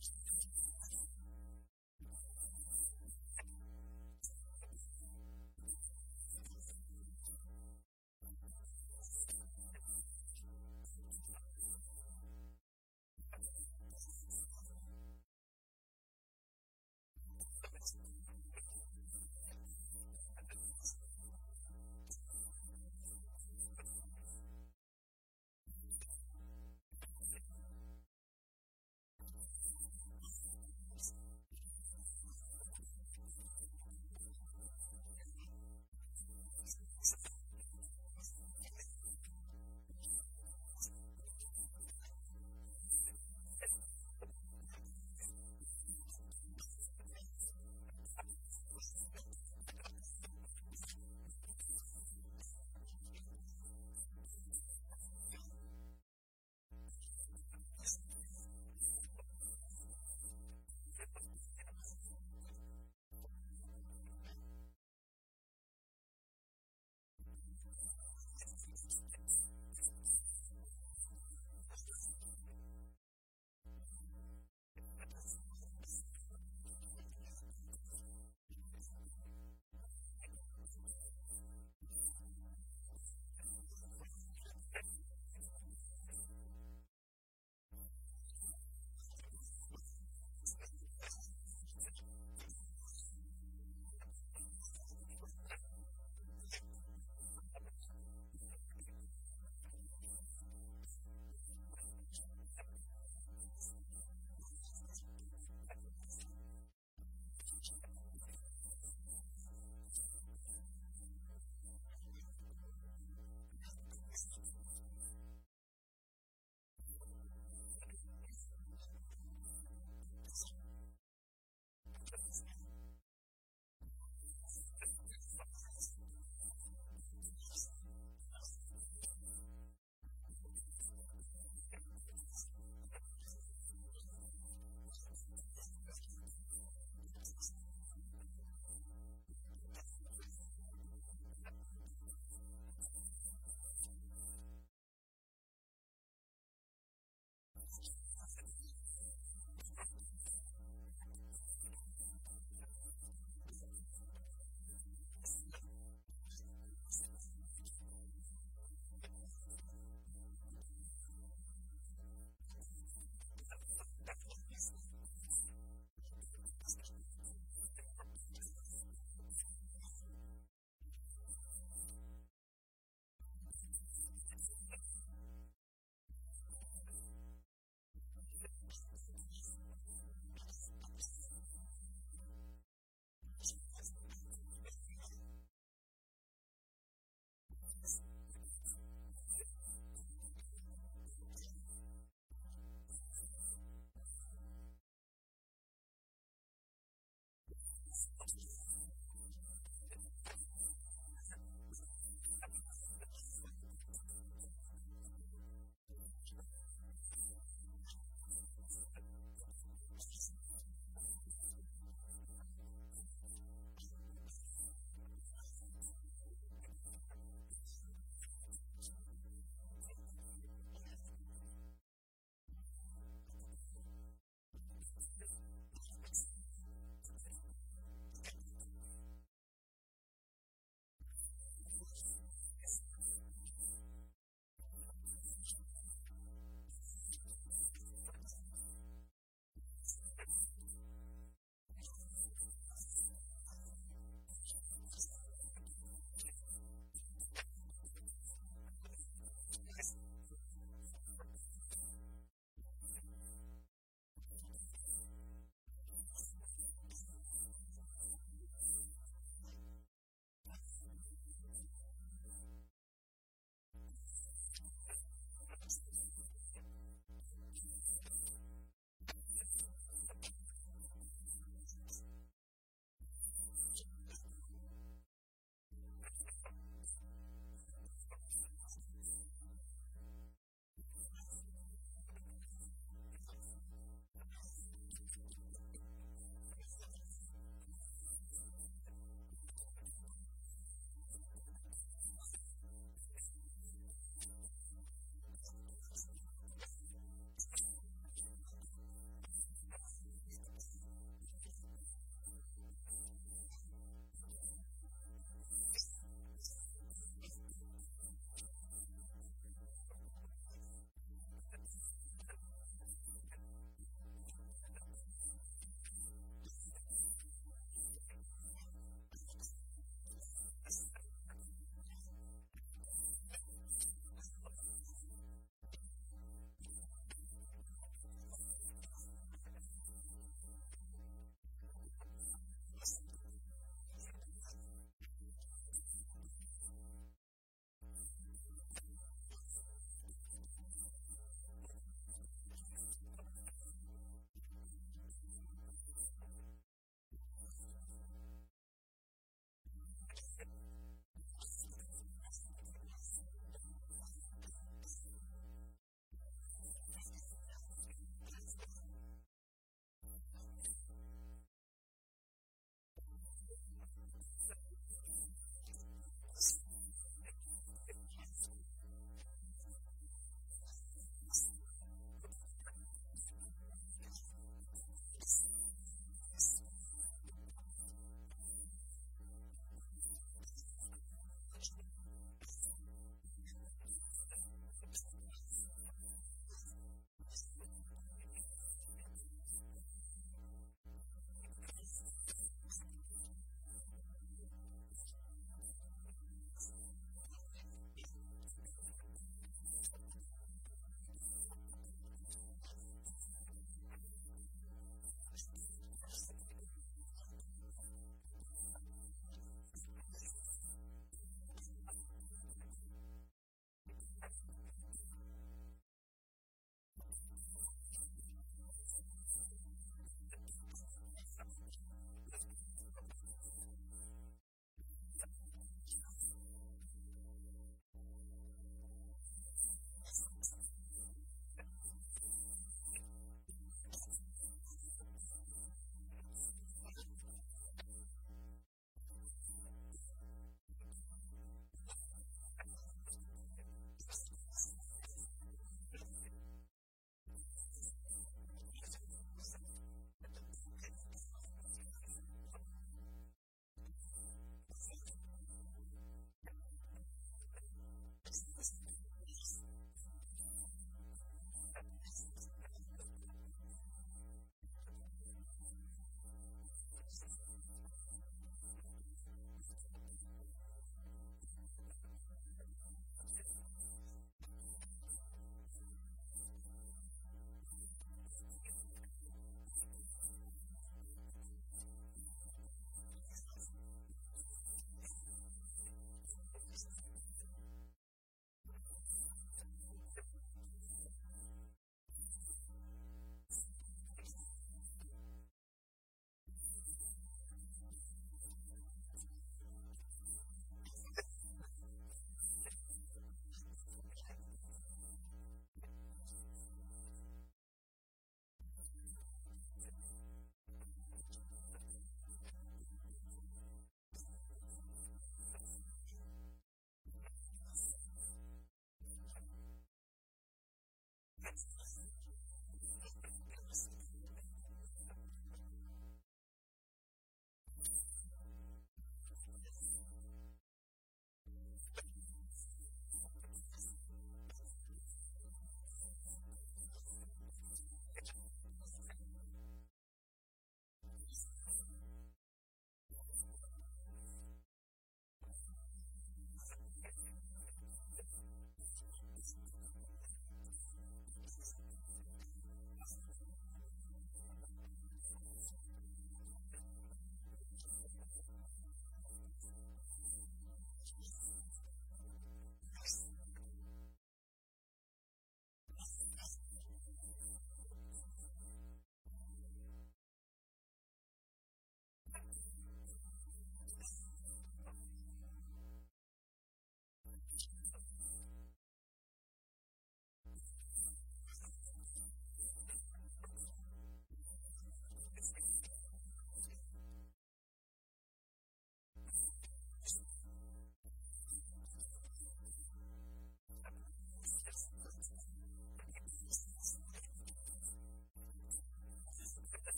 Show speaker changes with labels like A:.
A: person